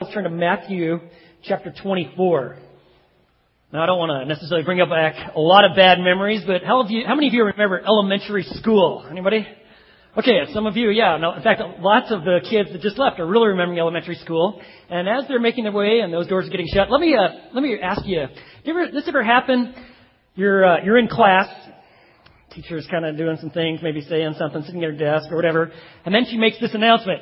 Let's turn to Matthew chapter 24. Now, I don't want to necessarily bring up back a lot of bad memories, but how, you, how many of you remember elementary school? Anybody? Okay, some of you, yeah. No, in fact, lots of the kids that just left are really remembering elementary school. And as they're making their way and those doors are getting shut, let me uh, let me ask you: you ever, this ever happen? You're uh, you're in class, teacher's kind of doing some things, maybe saying something, sitting at her desk or whatever, and then she makes this announcement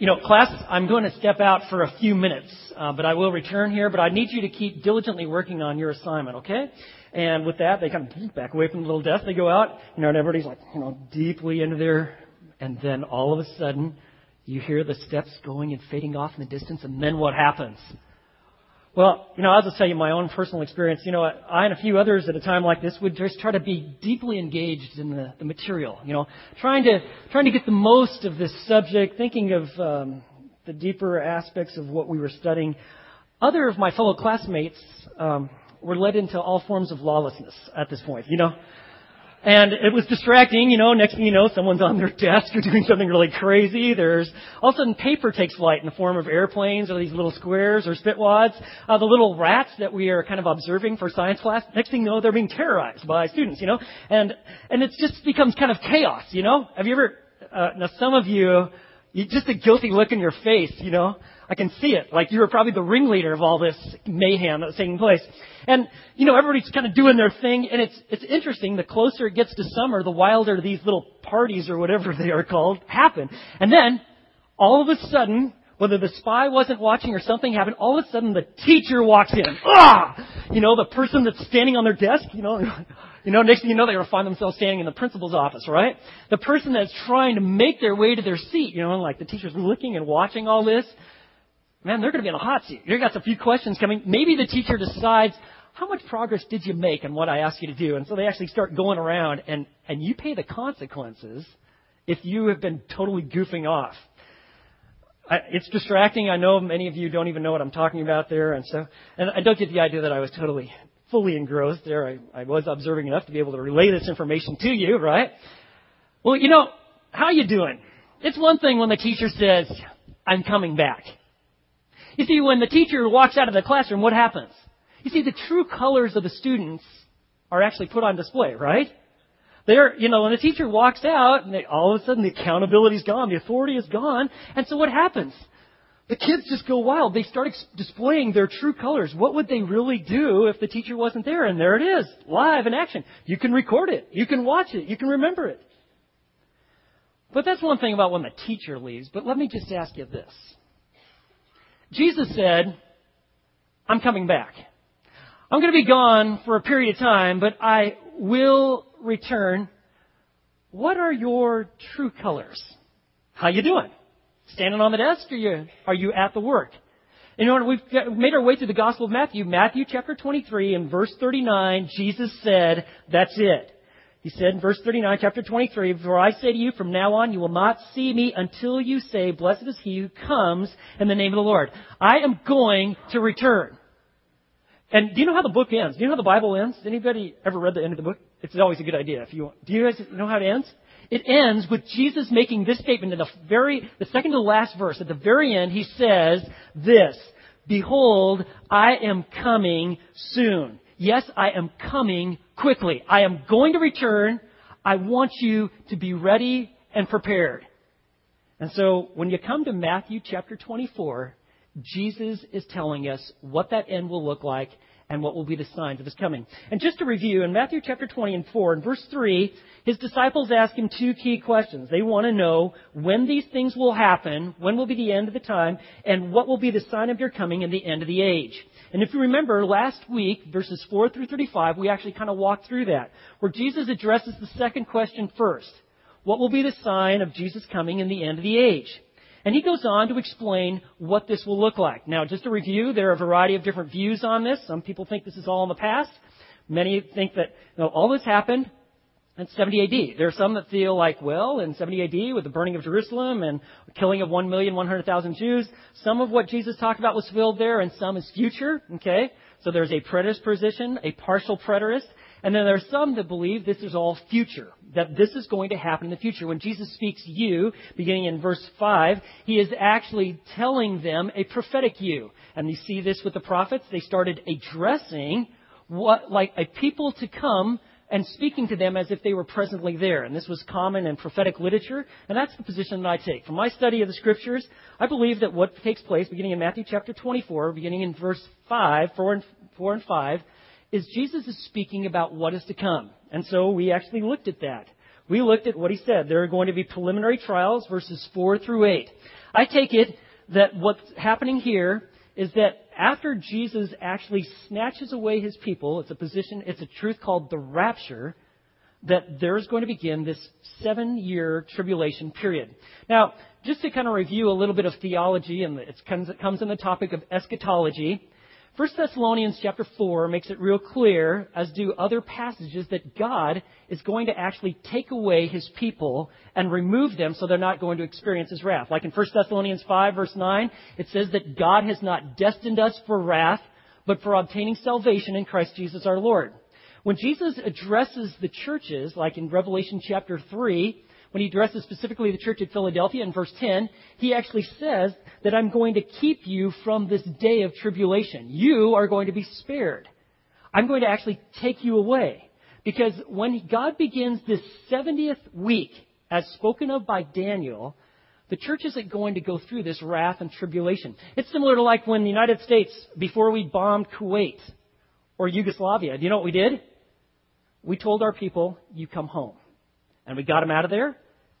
you know, class, I'm going to step out for a few minutes, uh, but I will return here. But I need you to keep diligently working on your assignment, okay? And with that, they kind of back away from the little desk. They go out, you know, and everybody's like, you know, deeply into their. And then all of a sudden, you hear the steps going and fading off in the distance, and then what happens? Well, you know, I'll just tell you my own personal experience. You know, I and a few others at a time like this would just try to be deeply engaged in the, the material. You know, trying to trying to get the most of this subject, thinking of um, the deeper aspects of what we were studying. Other of my fellow classmates um, were led into all forms of lawlessness at this point. You know, and it was distracting, you know, next thing you know, someone's on their desk or doing something really crazy. There's, all of a sudden paper takes flight in the form of airplanes or these little squares or spitwads. Uh, the little rats that we are kind of observing for science class, next thing you know, they're being terrorized by students, you know? And, and it just becomes kind of chaos, you know? Have you ever, uh, now some of you, you, just a guilty look in your face, you know? I can see it. Like you were probably the ringleader of all this mayhem that was taking place. And, you know, everybody's kind of doing their thing. And it's, it's interesting. The closer it gets to summer, the wilder these little parties or whatever they are called happen. And then, all of a sudden, whether the spy wasn't watching or something happened, all of a sudden the teacher walks in. Ah! You know, the person that's standing on their desk, you know, you know, next thing you know, they're going to find themselves standing in the principal's office, right? The person that's trying to make their way to their seat, you know, and like the teacher's looking and watching all this man, they're going to be in a hot seat. You got a few questions coming. Maybe the teacher decides, how much progress did you make on what I asked you to do? And so they actually start going around, and, and you pay the consequences if you have been totally goofing off. I, it's distracting. I know many of you don't even know what I'm talking about there, and so and I don't get the idea that I was totally fully engrossed there. I, I was observing enough to be able to relay this information to you, right? Well, you know, how you doing? It's one thing when the teacher says, "I'm coming back." You see, when the teacher walks out of the classroom, what happens? You see, the true colors of the students are actually put on display, right? They're, you know, when the teacher walks out, and they, all of a sudden the accountability's gone, the authority is gone, and so what happens? The kids just go wild. They start ex- displaying their true colors. What would they really do if the teacher wasn't there? And there it is, live in action. You can record it. You can watch it. You can remember it. But that's one thing about when the teacher leaves. But let me just ask you this. Jesus said, I'm coming back. I'm going to be gone for a period of time, but I will return. What are your true colors? How you doing? Standing on the desk or you, are you at the work? In order, we've made our way through the Gospel of Matthew. Matthew chapter 23 and verse 39, Jesus said, that's it. He said in verse 39, chapter 23, For I say to you, from now on you will not see me until you say, Blessed is he who comes in the name of the Lord. I am going to return. And do you know how the book ends? Do you know how the Bible ends? Anybody ever read the end of the book? It's always a good idea. If you want. Do you guys know how it ends? It ends with Jesus making this statement in the very, the second to the last verse. At the very end, he says this, Behold, I am coming soon. Yes, I am coming quickly. I am going to return. I want you to be ready and prepared. And so when you come to Matthew chapter 24, Jesus is telling us what that end will look like and what will be the signs of his coming. And just to review, in Matthew chapter 20 and 4, in verse 3, his disciples ask him two key questions. They want to know when these things will happen, when will be the end of the time, and what will be the sign of your coming and the end of the age. And if you remember, last week, verses 4 through 35, we actually kind of walked through that, where Jesus addresses the second question first. What will be the sign of Jesus coming in the end of the age? And he goes on to explain what this will look like. Now, just to review, there are a variety of different views on this. Some people think this is all in the past. Many think that you know, all this happened in 70 AD. There are some that feel like, well, in 70 AD with the burning of Jerusalem and killing of 1,100,000 Jews, some of what Jesus talked about was fulfilled there and some is future, okay? So there's a preterist position, a partial preterist, And then there are some that believe this is all future, that this is going to happen in the future. When Jesus speaks you, beginning in verse 5, he is actually telling them a prophetic you. And you see this with the prophets. They started addressing what, like a people to come and speaking to them as if they were presently there. And this was common in prophetic literature, and that's the position that I take. From my study of the scriptures, I believe that what takes place beginning in Matthew chapter 24, beginning in verse 5, 4 and, 4 and 5, is Jesus is speaking about what is to come. And so we actually looked at that. We looked at what he said. There are going to be preliminary trials, verses 4 through 8. I take it that what's happening here is that after Jesus actually snatches away his people, it's a position, it's a truth called the rapture, that there's going to begin this seven year tribulation period. Now, just to kind of review a little bit of theology, and it comes in the topic of eschatology. 1 Thessalonians chapter 4 makes it real clear, as do other passages, that God is going to actually take away his people and remove them so they're not going to experience his wrath. Like in 1 Thessalonians 5 verse 9, it says that God has not destined us for wrath, but for obtaining salvation in Christ Jesus our Lord. When Jesus addresses the churches, like in Revelation chapter 3, when he addresses specifically the church at Philadelphia in verse 10, he actually says that I'm going to keep you from this day of tribulation. You are going to be spared. I'm going to actually take you away. Because when God begins this 70th week, as spoken of by Daniel, the church isn't going to go through this wrath and tribulation. It's similar to like when the United States, before we bombed Kuwait or Yugoslavia, do you know what we did? We told our people, you come home. And we got them out of there,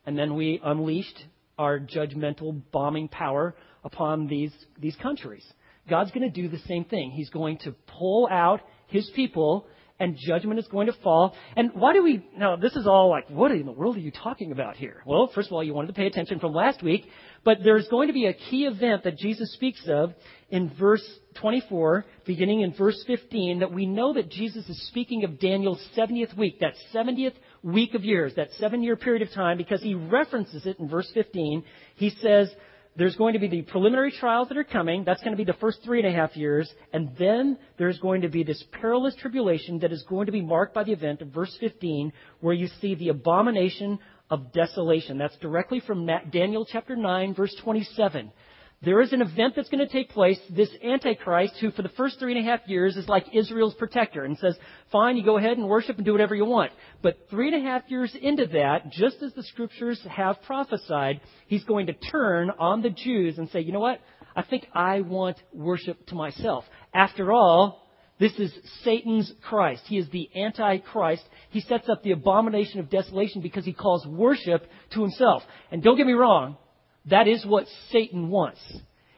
and then we unleashed our judgmental bombing power upon these, these countries. God's going to do the same thing. He's going to pull out his people and judgment is going to fall. And why do we, now this is all like, what in the world are you talking about here? Well, first of all, you wanted to pay attention from last week, but there's going to be a key event that Jesus speaks of in verse 24, beginning in verse 15, that we know that Jesus is speaking of Daniel's 70th week, that 70th week of years, that seven year period of time, because he references it in verse 15. He says, there's going to be the preliminary trials that are coming. That's going to be the first three and a half years. And then there's going to be this perilous tribulation that is going to be marked by the event of verse 15, where you see the abomination of desolation. That's directly from Daniel chapter 9, verse 27. There is an event that's going to take place. This Antichrist, who for the first three and a half years is like Israel's protector and says, fine, you go ahead and worship and do whatever you want. But three and a half years into that, just as the scriptures have prophesied, he's going to turn on the Jews and say, you know what? I think I want worship to myself. After all, this is Satan's Christ. He is the Antichrist. He sets up the abomination of desolation because he calls worship to himself. And don't get me wrong, that is what Satan wants.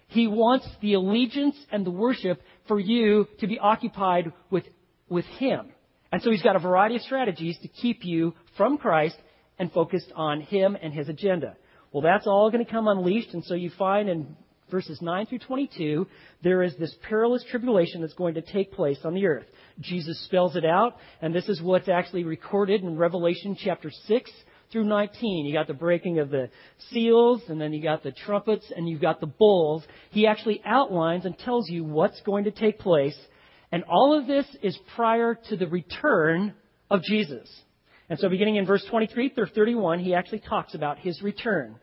He wants the allegiance and the worship for you to be occupied with, with him. And so he's got a variety of strategies to keep you from Christ and focused on him and his agenda. Well, that's all going to come unleashed, and so you find in verses 9 through 22, there is this perilous tribulation that's going to take place on the earth. Jesus spells it out, and this is what's actually recorded in Revelation chapter 6, through 19. You got the breaking of the seals, and then you got the trumpets, and you've got the bowls. He actually outlines and tells you what's going to take place. And all of this is prior to the return of Jesus. And so beginning in verse 23 through 31, he actually talks about his return.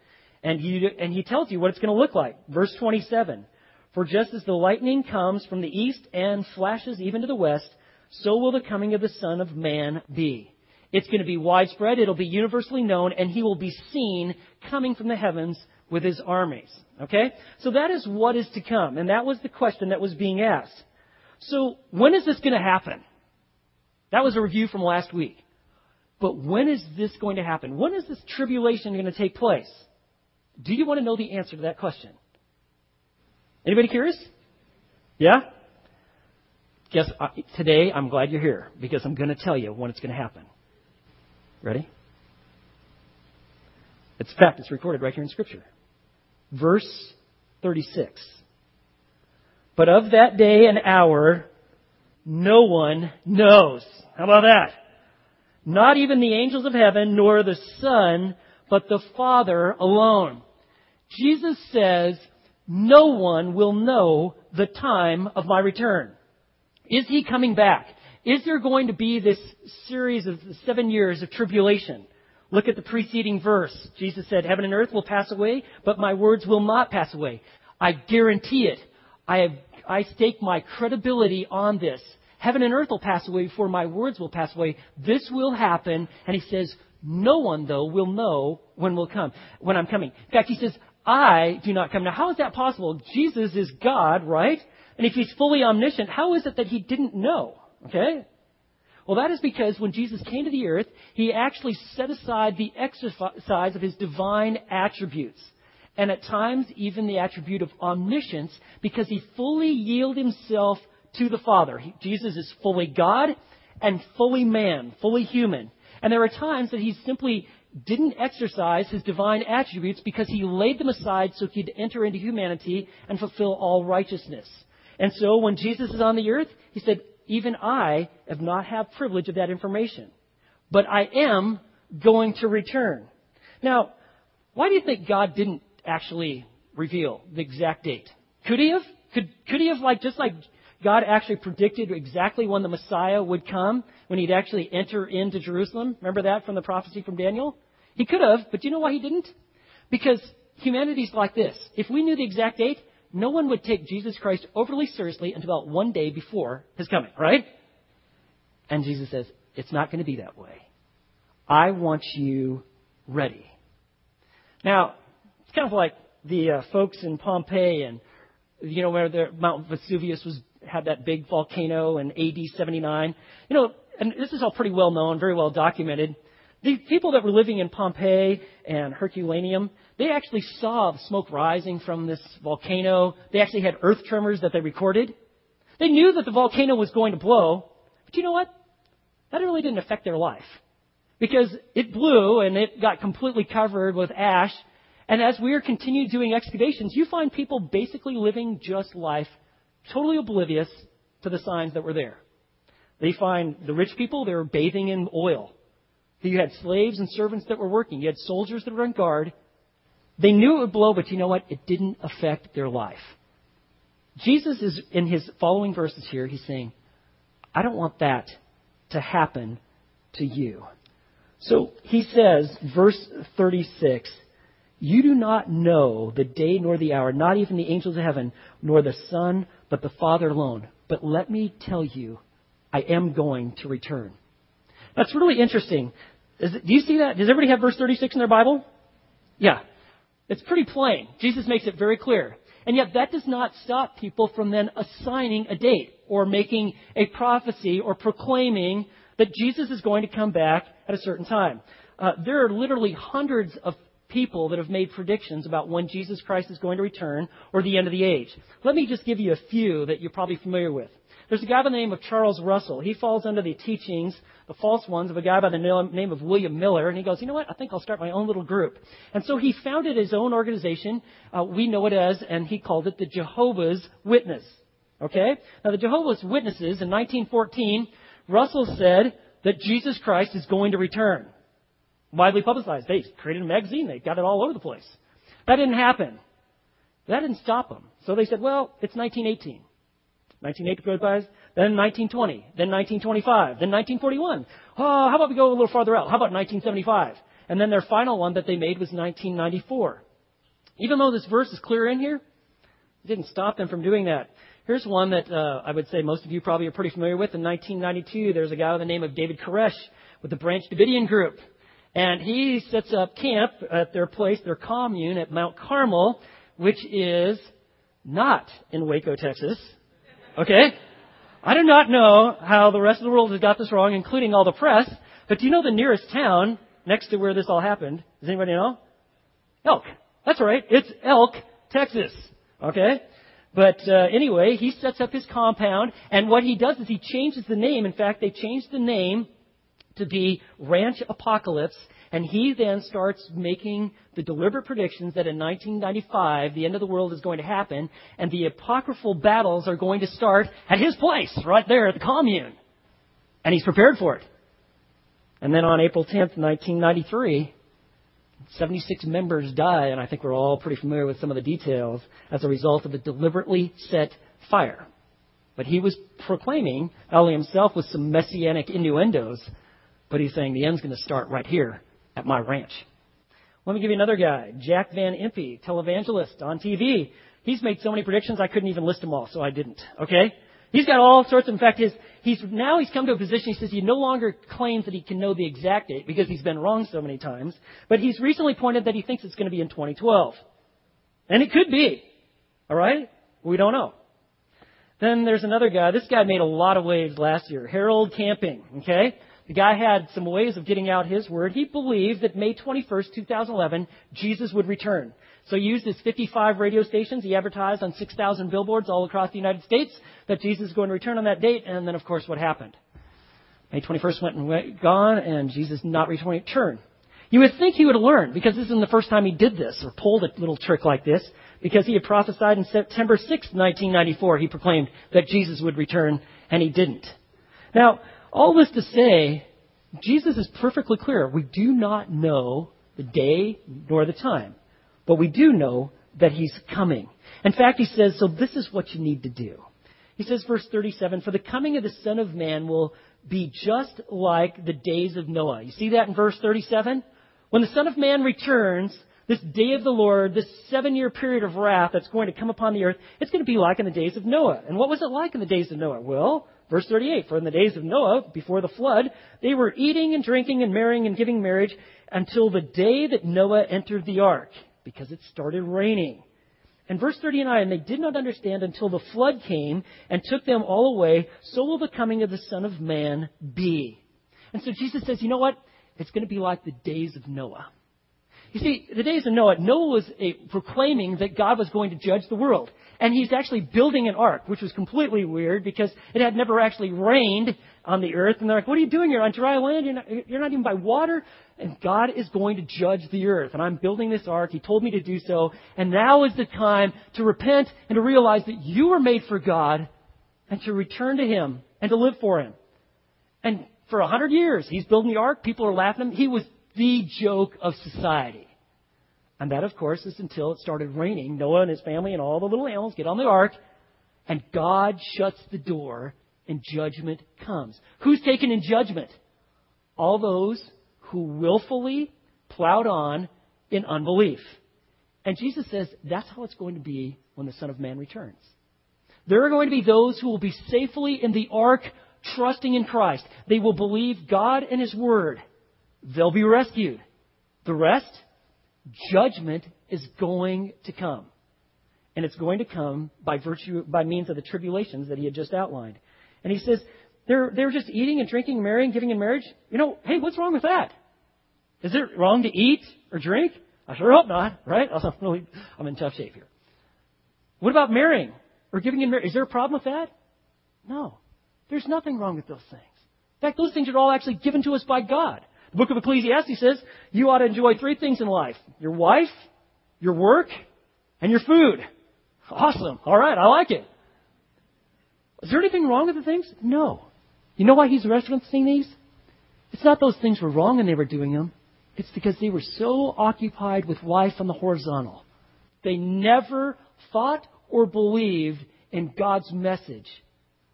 And he, and he tells you what it's going to look like. Verse 27. For just as the lightning comes from the east and flashes even to the west, so will the coming of the Son of Man be. It's going to be widespread. It'll be universally known, and he will be seen coming from the heavens with his armies. Okay? So that is what is to come. And that was the question that was being asked. So when is this going to happen? That was a review from last week. But when is this going to happen? When is this tribulation going to take place? Do you want to know the answer to that question? Anybody curious? Yeah? Guess uh, today I'm glad you're here because I'm going to tell you when it's going to happen. Ready? It's fact, it's recorded right here in Scripture. Verse 36. But of that day and hour, no one knows. How about that? Not even the angels of heaven, nor the Son, but the Father alone. Jesus says, no one will know the time of my return. Is he coming back? Is there going to be this series of seven years of tribulation? Look at the preceding verse. Jesus said, Heaven and earth will pass away, but my words will not pass away. I guarantee it. I, have, I stake my credibility on this. Heaven and earth will pass away before my words will pass away. This will happen. And he says, no one though will know when will come, when I'm coming. In fact, he says, I do not come. Now how is that possible? Jesus is God, right? And if he's fully omniscient, how is it that he didn't know? Okay? Well, that is because when Jesus came to the earth, he actually set aside the exercise of his divine attributes. And at times, even the attribute of omniscience, because he fully yielded himself to the Father. He, Jesus is fully God and fully man, fully human. And there are times that he simply didn't exercise his divine attributes because he laid them aside so he could enter into humanity and fulfill all righteousness. And so when Jesus is on the earth, he said, even I have not had privilege of that information. But I am going to return. Now, why do you think God didn't actually reveal the exact date? Could he have? Could, could he have, like, just like God actually predicted exactly when the Messiah would come, when he'd actually enter into Jerusalem? Remember that from the prophecy from Daniel? He could have, but do you know why he didn't? Because humanity's like this. If we knew the exact date, no one would take Jesus Christ overly seriously until about one day before his coming, right? And Jesus says, it's not going to be that way. I want you ready. Now, it's kind of like the uh, folks in Pompeii and, you know, where the Mount Vesuvius was, had that big volcano in AD 79. You know, and this is all pretty well known, very well documented. The people that were living in Pompeii and Herculaneum, they actually saw the smoke rising from this volcano. They actually had earth tremors that they recorded. They knew that the volcano was going to blow, but you know what? That really didn't affect their life. Because it blew and it got completely covered with ash. And as we are continuing doing excavations, you find people basically living just life, totally oblivious to the signs that were there. They find the rich people, they were bathing in oil. You had slaves and servants that were working. You had soldiers that were on guard. They knew it would blow, but you know what? It didn't affect their life. Jesus is, in his following verses here, he's saying, I don't want that to happen to you. So he says, verse 36, You do not know the day nor the hour, not even the angels of heaven, nor the Son, but the Father alone. But let me tell you, I am going to return. That's really interesting. Do you see that? Does everybody have verse 36 in their Bible? Yeah. It's pretty plain. Jesus makes it very clear. And yet that does not stop people from then assigning a date or making a prophecy or proclaiming that Jesus is going to come back at a certain time. Uh, there are literally hundreds of people that have made predictions about when Jesus Christ is going to return or the end of the age. Let me just give you a few that you're probably familiar with. There's a guy by the name of Charles Russell. He falls under the teachings, the false ones, of a guy by the name of William Miller. And he goes, you know what? I think I'll start my own little group. And so he founded his own organization. Uh, we know it as, and he called it the Jehovah's Witness. Okay? Now the Jehovah's Witnesses in 1914, Russell said that Jesus Christ is going to return. Widely publicized. They created a magazine. They got it all over the place. That didn't happen. That didn't stop them. So they said, well, it's 1918. 1980 goes by, then 1920, then 1925, then 1941. Oh, how about we go a little farther out? How about 1975? And then their final one that they made was 1994. Even though this verse is clear in here, it didn't stop them from doing that. Here's one that uh, I would say most of you probably are pretty familiar with. In 1992, there's a guy by the name of David Koresh with the Branch Davidian Group. And he sets up camp at their place, their commune at Mount Carmel, which is not in Waco, Texas. Okay? I do not know how the rest of the world has got this wrong, including all the press, but do you know the nearest town next to where this all happened? Does anybody know? Elk. That's right. It's Elk, Texas. Okay? But uh, anyway, he sets up his compound, and what he does is he changes the name. In fact, they changed the name to be Ranch Apocalypse, and he then starts making the deliberate predictions that in 1995 the end of the world is going to happen, and the apocryphal battles are going to start at his place, right there at the commune. And he's prepared for it. And then on April 10th, 1993, 76 members die, and I think we're all pretty familiar with some of the details as a result of a deliberately set fire. But he was proclaiming, not only himself with some messianic innuendos, but he's saying the end's going to start right here at my ranch. Let me give you another guy, Jack Van Impe, televangelist on TV. He's made so many predictions I couldn't even list them all, so I didn't. Okay? He's got all sorts. Of, in fact, his, he's now he's come to a position. He says he no longer claims that he can know the exact date because he's been wrong so many times. But he's recently pointed that he thinks it's going to be in 2012, and it could be. All right, we don't know. Then there's another guy. This guy made a lot of waves last year. Harold Camping. Okay, the guy had some ways of getting out his word. He believed that May 21st, 2011, Jesus would return. So he used his 55 radio stations. He advertised on 6,000 billboards all across the United States that Jesus is going to return on that date. And then, of course, what happened? May 21st went and went, gone, and Jesus not return. You would think he would learned because this isn't the first time he did this or pulled a little trick like this because he had prophesied in September 6, 1994. He proclaimed that Jesus would return, and he didn't. Now, all this to say, Jesus is perfectly clear. We do not know the day nor the time, but we do know that he's coming. In fact, he says, so this is what you need to do. He says, verse 37, for the coming of the Son of Man will be just like the days of Noah. You see that in verse 37? When the Son of Man returns, this day of the Lord, this seven year period of wrath that's going to come upon the earth, it's going to be like in the days of Noah. And what was it like in the days of Noah? Well, Verse 38, for in the days of Noah, before the flood, they were eating and drinking and marrying and giving marriage until the day that Noah entered the ark, because it started raining. And verse 39, and they did not understand until the flood came and took them all away, so will the coming of the Son of Man be. And so Jesus says, you know what? It's going to be like the days of Noah. You see, the days of Noah, Noah was a, proclaiming that God was going to judge the world. And he's actually building an ark, which was completely weird because it had never actually rained on the earth. And they're like, what are you doing? You're on dry land. You're not, you're not even by water. And God is going to judge the earth. And I'm building this ark. He told me to do so. And now is the time to repent and to realize that you were made for God and to return to Him and to live for Him. And for a hundred years, he's building the ark. People are laughing at him. He was the joke of society. And that, of course, is until it started raining. Noah and his family and all the little animals get on the ark, and God shuts the door, and judgment comes. Who's taken in judgment? All those who willfully plowed on in unbelief. And Jesus says that's how it's going to be when the Son of Man returns. There are going to be those who will be safely in the ark, trusting in Christ. They will believe God and His Word. They'll be rescued. The rest, judgment is going to come. And it's going to come by virtue, by means of the tribulations that he had just outlined. And he says, they're, they're just eating and drinking, marrying, giving in marriage. You know, hey, what's wrong with that? Is it wrong to eat or drink? I sure hope not, right? I'm really, I'm in tough shape here. What about marrying or giving in marriage? Is there a problem with that? No. There's nothing wrong with those things. In fact, those things are all actually given to us by God. The book of Ecclesiastes says you ought to enjoy three things in life your wife, your work, and your food. Awesome. All right, I like it. Is there anything wrong with the things? No. You know why he's referencing these? It's not those things were wrong and they were doing them. It's because they were so occupied with life on the horizontal. They never thought or believed in God's message.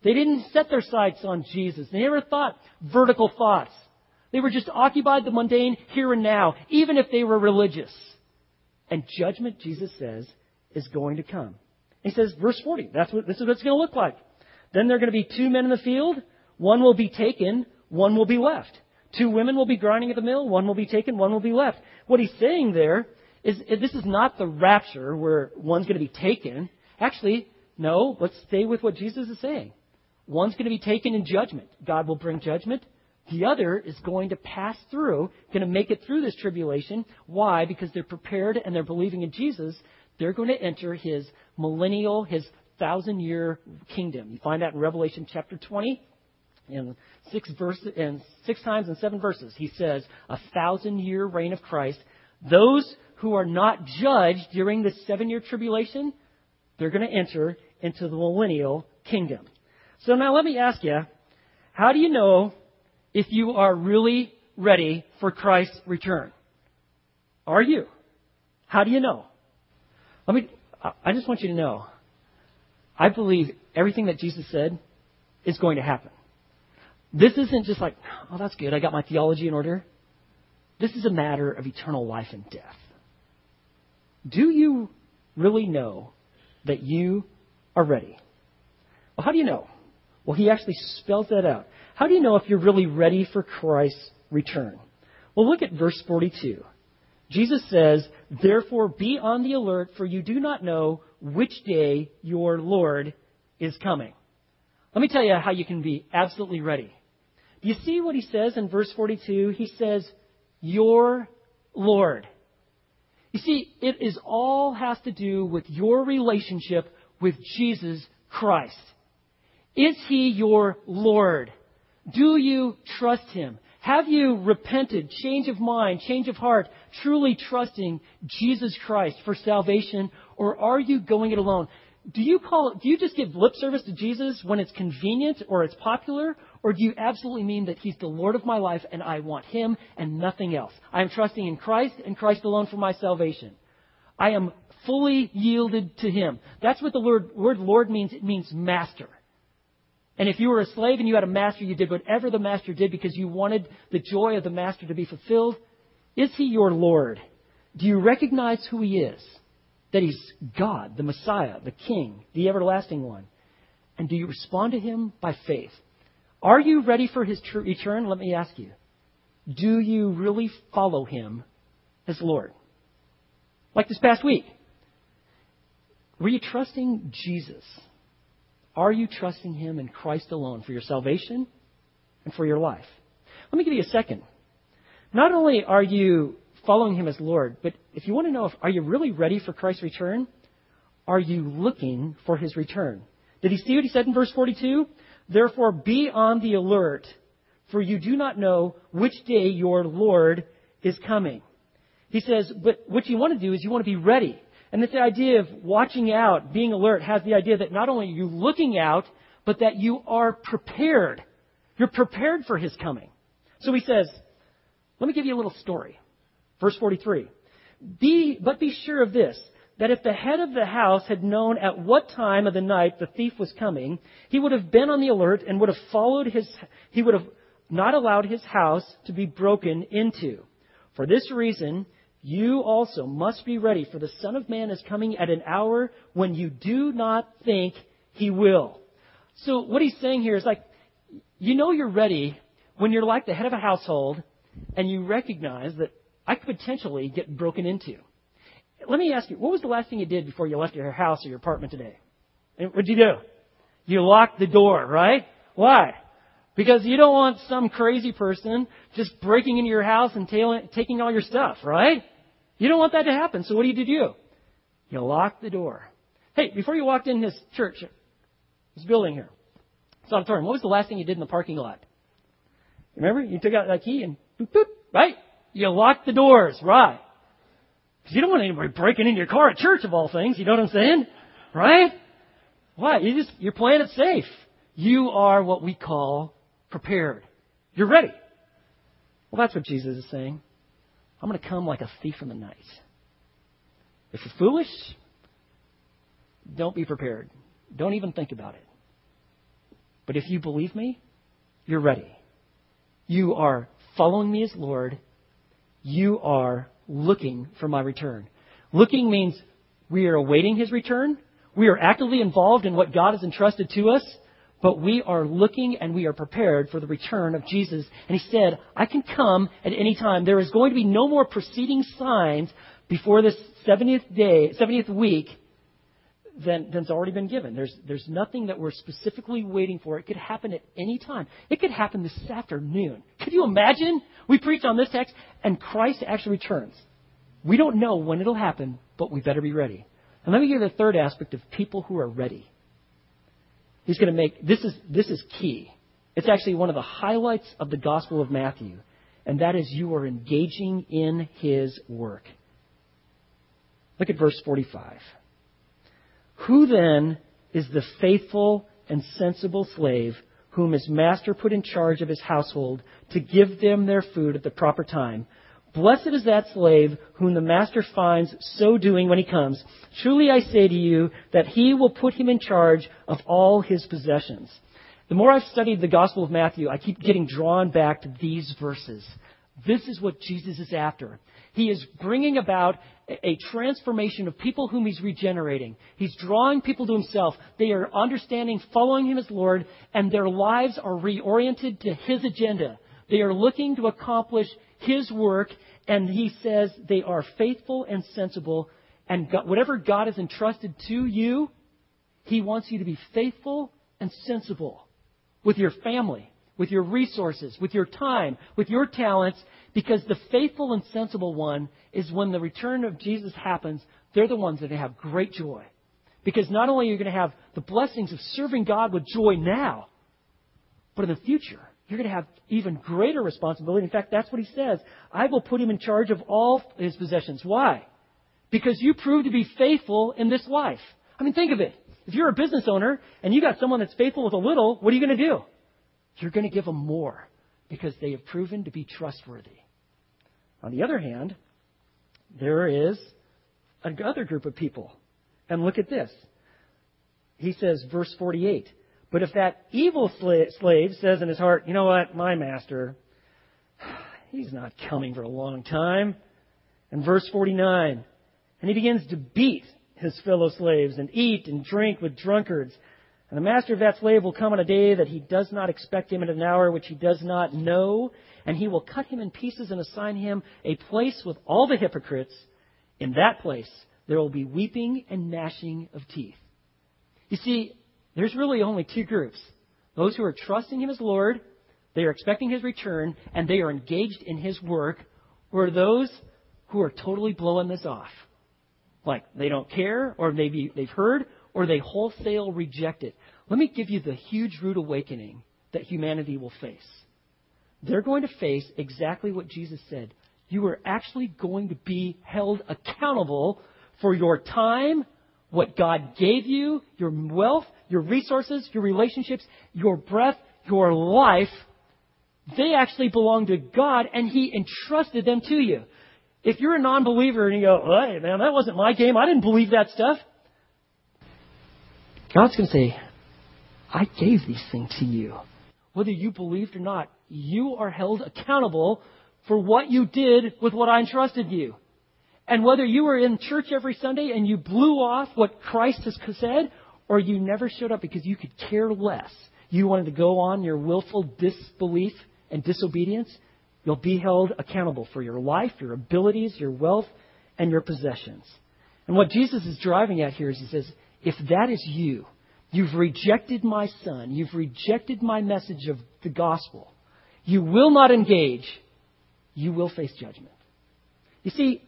They didn't set their sights on Jesus. They never thought vertical thoughts. They were just occupied the mundane here and now, even if they were religious. And judgment, Jesus says, is going to come. He says, verse 40, that's what, this is what it's going to look like. Then there are going to be two men in the field. One will be taken, one will be left. Two women will be grinding at the mill, one will be taken, one will be left. What he's saying there is this is not the rapture where one's going to be taken. Actually, no, let's stay with what Jesus is saying. One's going to be taken in judgment. God will bring judgment. The other is going to pass through, going to make it through this tribulation. Why? Because they're prepared and they're believing in Jesus. They're going to enter his millennial, his thousand year kingdom. You find that in Revelation chapter 20 in six verses and six times in seven verses. He says, a thousand year reign of Christ. Those who are not judged during the seven year tribulation, they're going to enter into the millennial kingdom. So now let me ask you, how do you know if you are really ready for Christ's return. Are you? How do you know? Let me, I just want you to know I believe everything that Jesus said is going to happen. This isn't just like, oh, that's good. I got my theology in order. This is a matter of eternal life and death. Do you really know that you are ready? Well, how do you know? Well, he actually spells that out. How do you know if you're really ready for Christ's return? Well, look at verse 42. Jesus says, Therefore be on the alert, for you do not know which day your Lord is coming. Let me tell you how you can be absolutely ready. Do you see what he says in verse 42? He says, Your Lord. You see, it is all has to do with your relationship with Jesus Christ. Is he your Lord? Do you trust him? Have you repented, change of mind, change of heart, truly trusting Jesus Christ for salvation, or are you going it alone? Do you call do you just give lip service to Jesus when it's convenient or it's popular, or do you absolutely mean that he's the Lord of my life and I want him and nothing else? I am trusting in Christ and Christ alone for my salvation. I am fully yielded to him. That's what the word, word Lord means. It means master. And if you were a slave and you had a master, you did whatever the master did because you wanted the joy of the master to be fulfilled. Is he your Lord? Do you recognize who he is? That he's God, the Messiah, the King, the everlasting one. And do you respond to him by faith? Are you ready for his return? Let me ask you. Do you really follow him as Lord? Like this past week. Were you trusting Jesus? Are you trusting Him in Christ alone for your salvation and for your life? Let me give you a second. Not only are you following Him as Lord, but if you want to know if are you really ready for Christ's return, are you looking for His return? Did He see what He said in verse 42? Therefore be on the alert, for you do not know which day your Lord is coming. He says, but what you want to do is you want to be ready. And this idea of watching out, being alert, has the idea that not only are you looking out, but that you are prepared. You're prepared for his coming. So he says, let me give you a little story. Verse 43. Be, but be sure of this, that if the head of the house had known at what time of the night the thief was coming, he would have been on the alert and would have followed his, he would have not allowed his house to be broken into. For this reason, you also must be ready, for the Son of Man is coming at an hour when you do not think he will. So what he's saying here is like, you know you're ready when you're like the head of a household and you recognize that I could potentially get broken into. Let me ask you, what was the last thing you did before you left your house or your apartment today? What'd you do? You locked the door, right? Why? Because you don't want some crazy person just breaking into your house and taking all your stuff, right? You don't want that to happen. So what do you do? You lock the door. Hey, before you walked in this church, this building here, this auditorium, what was the last thing you did in the parking lot? Remember? You took out that key and boop, boop, right? You locked the doors, right? Because you don't want anybody breaking into your car at church of all things. You know what I'm saying? Right? Why? You just, you're playing it safe. You are what we call prepared. You're ready. Well, that's what Jesus is saying. I'm going to come like a thief in the night. If you're foolish, don't be prepared. Don't even think about it. But if you believe me, you're ready. You are following me as Lord. You are looking for my return. Looking means we are awaiting his return. We are actively involved in what God has entrusted to us but we are looking and we are prepared for the return of Jesus. And he said, I can come at any time. There is going to be no more preceding signs before this 70th day, 70th week than, than's already been given. There's, there's nothing that we're specifically waiting for. It could happen at any time. It could happen this afternoon. Could you imagine? We preach on this text and Christ actually returns. We don't know when it'll happen, but we better be ready. And let me give you the third aspect of people who are ready. He's going to make this is this is key. It's actually one of the highlights of the Gospel of Matthew, and that is you are engaging in his work. Look at verse 45. Who then is the faithful and sensible slave whom his master put in charge of his household to give them their food at the proper time? Blessed is that slave whom the master finds so doing when he comes. Truly I say to you that he will put him in charge of all his possessions. The more I've studied the Gospel of Matthew, I keep getting drawn back to these verses. This is what Jesus is after. He is bringing about a transformation of people whom he's regenerating. He's drawing people to himself. They are understanding, following him as Lord, and their lives are reoriented to his agenda. They are looking to accomplish his work, and he says they are faithful and sensible. And God, whatever God has entrusted to you, he wants you to be faithful and sensible with your family, with your resources, with your time, with your talents, because the faithful and sensible one is when the return of Jesus happens, they're the ones that have great joy. Because not only are you going to have the blessings of serving God with joy now, but in the future, you're going to have even greater responsibility. In fact, that's what he says. I will put him in charge of all his possessions. Why? Because you prove to be faithful in this life. I mean, think of it. If you're a business owner and you got someone that's faithful with a little, what are you going to do? You're going to give them more because they have proven to be trustworthy. On the other hand, there is another group of people. And look at this. He says, verse 48. But if that evil slave says in his heart, you know what, my master, he's not coming for a long time. And verse 49. And he begins to beat his fellow slaves and eat and drink with drunkards and the master of that slave will come on a day that he does not expect him at an hour which he does not know, and he will cut him in pieces and assign him a place with all the hypocrites. In that place there will be weeping and gnashing of teeth. You see, there's really only two groups. Those who are trusting him as Lord, they are expecting his return, and they are engaged in his work, or those who are totally blowing this off. Like they don't care, or maybe they've heard, or they wholesale reject it. Let me give you the huge rude awakening that humanity will face. They're going to face exactly what Jesus said. You are actually going to be held accountable for your time, what God gave you, your wealth, your resources, your relationships, your breath, your life. They actually belong to God and He entrusted them to you. If you're a non believer and you go, hey, man, that wasn't my game, I didn't believe that stuff. God's going to say, I gave these things to you. Whether you believed or not, you are held accountable for what you did with what I entrusted you. And whether you were in church every Sunday and you blew off what Christ has said, or you never showed up because you could care less, you wanted to go on your willful disbelief and disobedience, you'll be held accountable for your life, your abilities, your wealth, and your possessions. And what Jesus is driving at here is he says, if that is you, you've rejected my son, you've rejected my message of the gospel, you will not engage, you will face judgment. You see,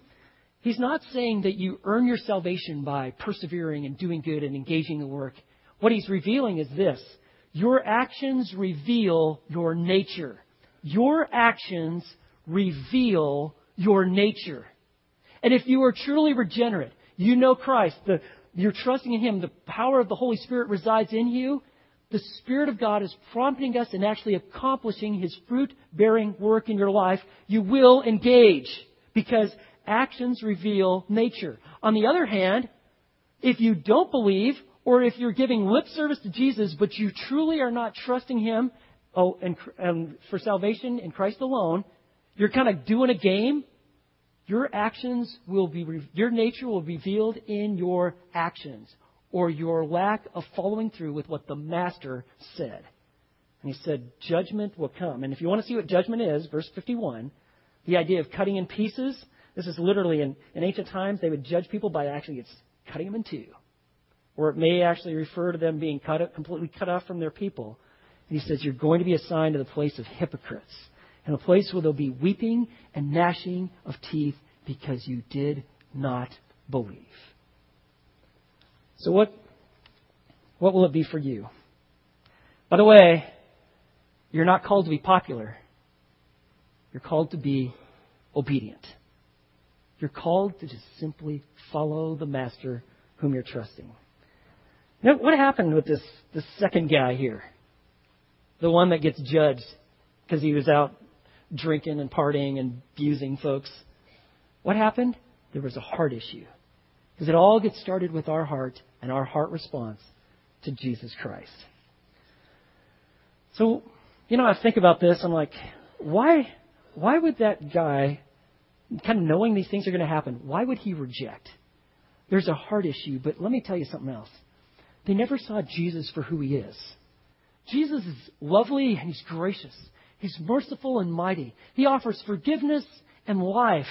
he's not saying that you earn your salvation by persevering and doing good and engaging the work. What he's revealing is this your actions reveal your nature. Your actions reveal your nature. And if you are truly regenerate, you know Christ, the, you're trusting in Him, the power of the Holy Spirit resides in you. The Spirit of God is prompting us and actually accomplishing His fruit bearing work in your life. You will engage because actions reveal nature. On the other hand, if you don't believe, or if you're giving lip service to Jesus, but you truly are not trusting Him oh, and, and for salvation in Christ alone, you're kind of doing a game your actions will be, your nature will be revealed in your actions or your lack of following through with what the master said. And he said, judgment will come. And if you want to see what judgment is, verse 51, the idea of cutting in pieces, this is literally in, in ancient times, they would judge people by actually cutting them in two. Or it may actually refer to them being cut, completely cut off from their people. And he says, You're going to be assigned to the place of hypocrites and a place where there'll be weeping and gnashing of teeth because you did not believe. So what, what will it be for you? By the way, you're not called to be popular. You're called to be obedient. You're called to just simply follow the master whom you're trusting. Now, what happened with this, this second guy here? The one that gets judged because he was out drinking and partying and abusing folks. What happened? There was a heart issue. Because it all gets started with our heart and our heart response to Jesus Christ. So, you know, I think about this, I'm like, why, why would that guy, kind of knowing these things are going to happen, why would he reject? There's a heart issue, but let me tell you something else. They never saw Jesus for who he is. Jesus is lovely and he's gracious. He's merciful and mighty. He offers forgiveness and life.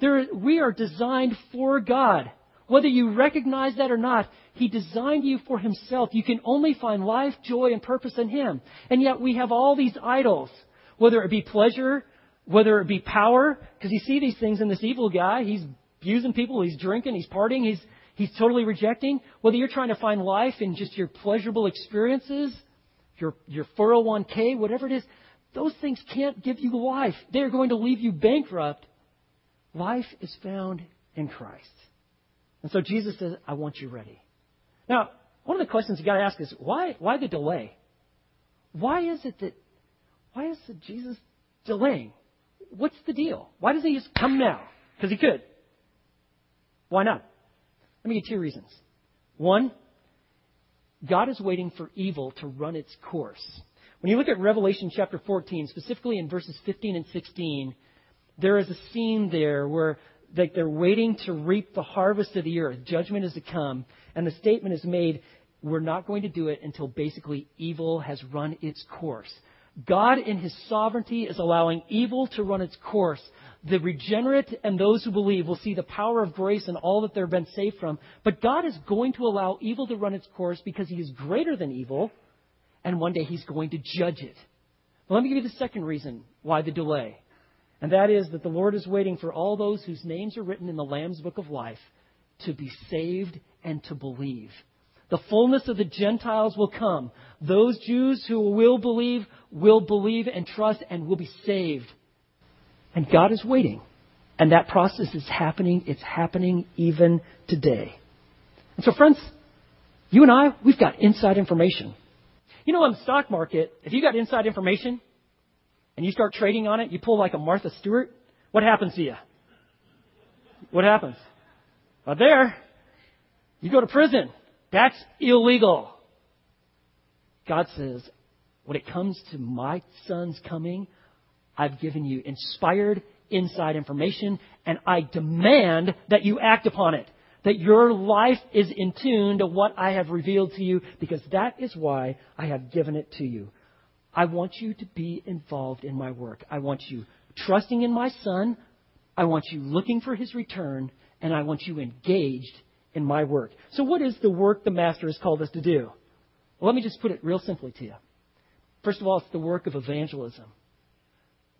There, we are designed for God. Whether you recognize that or not, He designed you for Himself. You can only find life, joy, and purpose in Him. And yet we have all these idols, whether it be pleasure, whether it be power, because you see these things in this evil guy. He's abusing people, he's drinking, he's partying, he's, he's totally rejecting. Whether you're trying to find life in just your pleasurable experiences, your, your 401k, whatever it is, those things can't give you life. They're going to leave you bankrupt. Life is found in Christ. And so Jesus says, I want you ready. Now, one of the questions you got to ask is why, why the delay? Why is it that, why is Jesus delaying? What's the deal? Why doesn't he just come now? Because he could. Why not? Let me give you two reasons. One, God is waiting for evil to run its course. When you look at Revelation chapter 14, specifically in verses 15 and 16, there is a scene there where they're waiting to reap the harvest of the earth. Judgment is to come. And the statement is made, we're not going to do it until basically evil has run its course. God, in His sovereignty, is allowing evil to run its course. The regenerate and those who believe will see the power of grace and all that they've been saved from. But God is going to allow evil to run its course because He is greater than evil, and one day He's going to judge it. let me give you the second reason why the delay. And that is that the Lord is waiting for all those whose names are written in the Lamb's book of life to be saved and to believe. The fullness of the Gentiles will come. Those Jews who will believe will believe and trust and will be saved. And God is waiting. And that process is happening. It's happening even today. And so, friends, you and I, we've got inside information. You know, in the stock market, if you got inside information and you start trading on it, you pull like a Martha Stewart, what happens to you? What happens? Not there. You go to prison. That's illegal. God says, when it comes to my son's coming, I've given you inspired inside information, and I demand that you act upon it. That your life is in tune to what I have revealed to you, because that is why I have given it to you. I want you to be involved in my work. I want you trusting in my son. I want you looking for his return, and I want you engaged in my work. So, what is the work the Master has called us to do? Well, let me just put it real simply to you. First of all, it's the work of evangelism.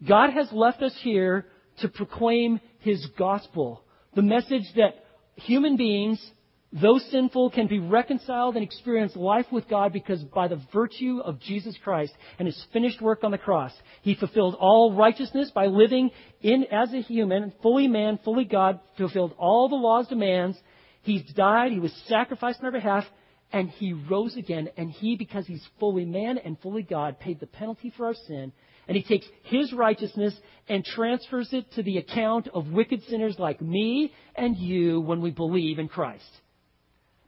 God has left us here to proclaim His gospel, the message that human beings, though sinful, can be reconciled and experience life with God because by the virtue of Jesus Christ and His finished work on the cross, He fulfilled all righteousness by living in as a human, fully man, fully God, fulfilled all the law's demands. He died, He was sacrificed on our behalf, and He rose again. And He, because He's fully man and fully God, paid the penalty for our sin and he takes his righteousness and transfers it to the account of wicked sinners like me and you when we believe in Christ.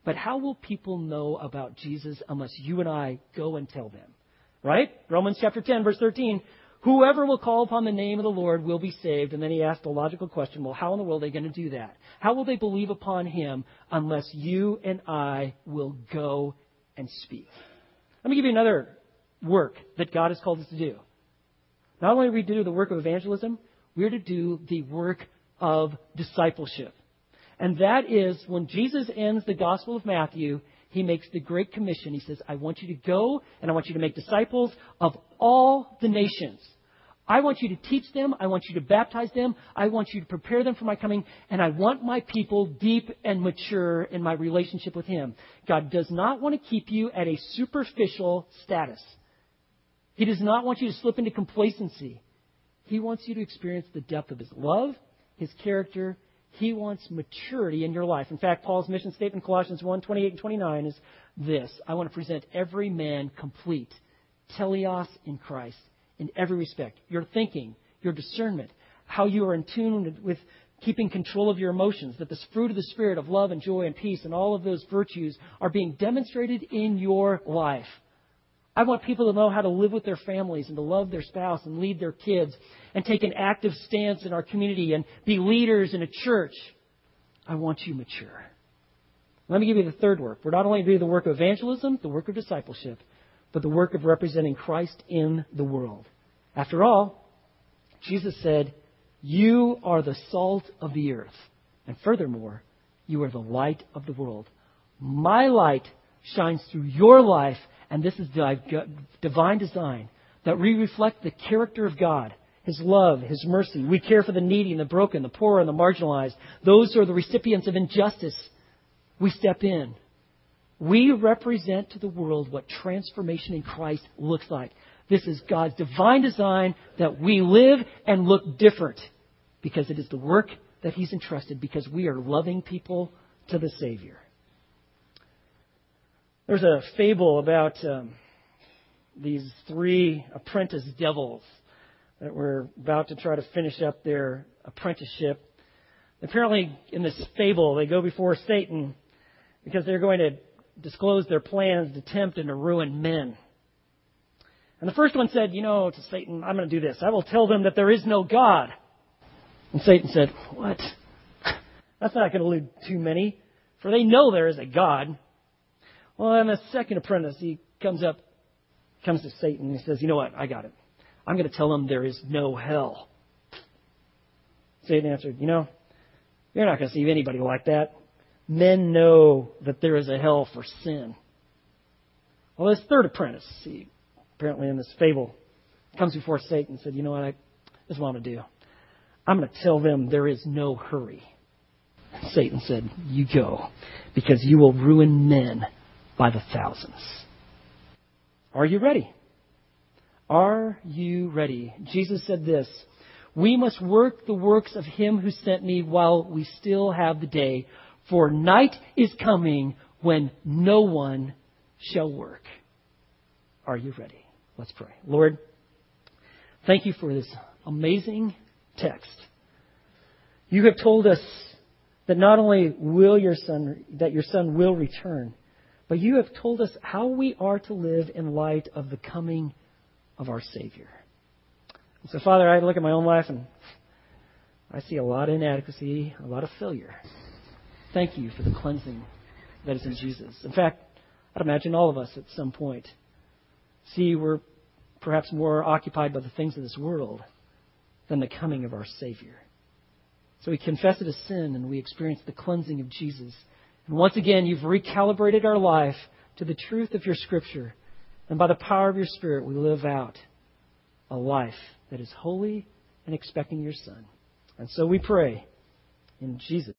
But how will people know about Jesus unless you and I go and tell them? Right? Romans chapter 10, verse 13. Whoever will call upon the name of the Lord will be saved. And then he asked the logical question, well, how in the world are they going to do that? How will they believe upon him unless you and I will go and speak? Let me give you another work that God has called us to do. Not only are we to do the work of evangelism, we're to do the work of discipleship. And that is when Jesus ends the Gospel of Matthew, he makes the Great Commission. He says, I want you to go and I want you to make disciples of all the nations. I want you to teach them. I want you to baptize them. I want you to prepare them for my coming. And I want my people deep and mature in my relationship with Him. God does not want to keep you at a superficial status. He does not want you to slip into complacency. He wants you to experience the depth of His love, His character. He wants maturity in your life. In fact, Paul's mission statement, Colossians 1 28 and 29, is this I want to present every man complete, teleos in Christ. in every respect your thinking, your discernment, how you are in tune with keeping control of your emotions, that this fruit of the Spirit of love and joy and peace and all of those virtues are being demonstrated in your life. I want people to know how to live with their families and to love their spouse and lead their kids and take an active stance in our community and be leaders in a church. I want you mature. Let me give you the third work. We're not only doing the work of evangelism, the work of discipleship, but the work of representing Christ in the world. After all, Jesus said, You are the salt of the earth. And furthermore, you are the light of the world. My light shines through your life, and this is divine design that we reflect the character of God, His love, His mercy. We care for the needy and the broken, the poor and the marginalized, those who are the recipients of injustice. We step in. We represent to the world what transformation in Christ looks like. This is God's divine design that we live and look different because it is the work that He's entrusted because we are loving people to the Savior. There's a fable about um, these three apprentice devils that were about to try to finish up their apprenticeship. Apparently, in this fable, they go before Satan because they're going to disclose their plans to tempt and to ruin men. And the first one said, You know, to Satan, I'm going to do this. I will tell them that there is no God. And Satan said, What? That's not going to lead too many, for they know there is a God. Well, then the second apprentice, he comes up, comes to Satan, and he says, You know what? I got it. I'm going to tell them there is no hell. Satan answered, You know, you're not going to see anybody like that. Men know that there is a hell for sin. Well, this third apprentice, apparently in this fable, comes before Satan and said, You know what? I, this is what I'm going to do. I'm going to tell them there is no hurry. Satan said, You go, because you will ruin men by the thousands. Are you ready? Are you ready? Jesus said this We must work the works of him who sent me while we still have the day, for night is coming when no one shall work. Are you ready? Let's pray. Lord, thank you for this amazing text. You have told us that not only will your son, that your son will return, but you have told us how we are to live in light of the coming of our Savior. And so, Father, I look at my own life and I see a lot of inadequacy, a lot of failure. Thank you for the cleansing that is in Jesus. In fact, I'd imagine all of us at some point See, we're perhaps more occupied by the things of this world than the coming of our Savior. So we confess it as sin and we experience the cleansing of Jesus. And once again, you've recalibrated our life to the truth of your Scripture. And by the power of your Spirit, we live out a life that is holy and expecting your Son. And so we pray in Jesus.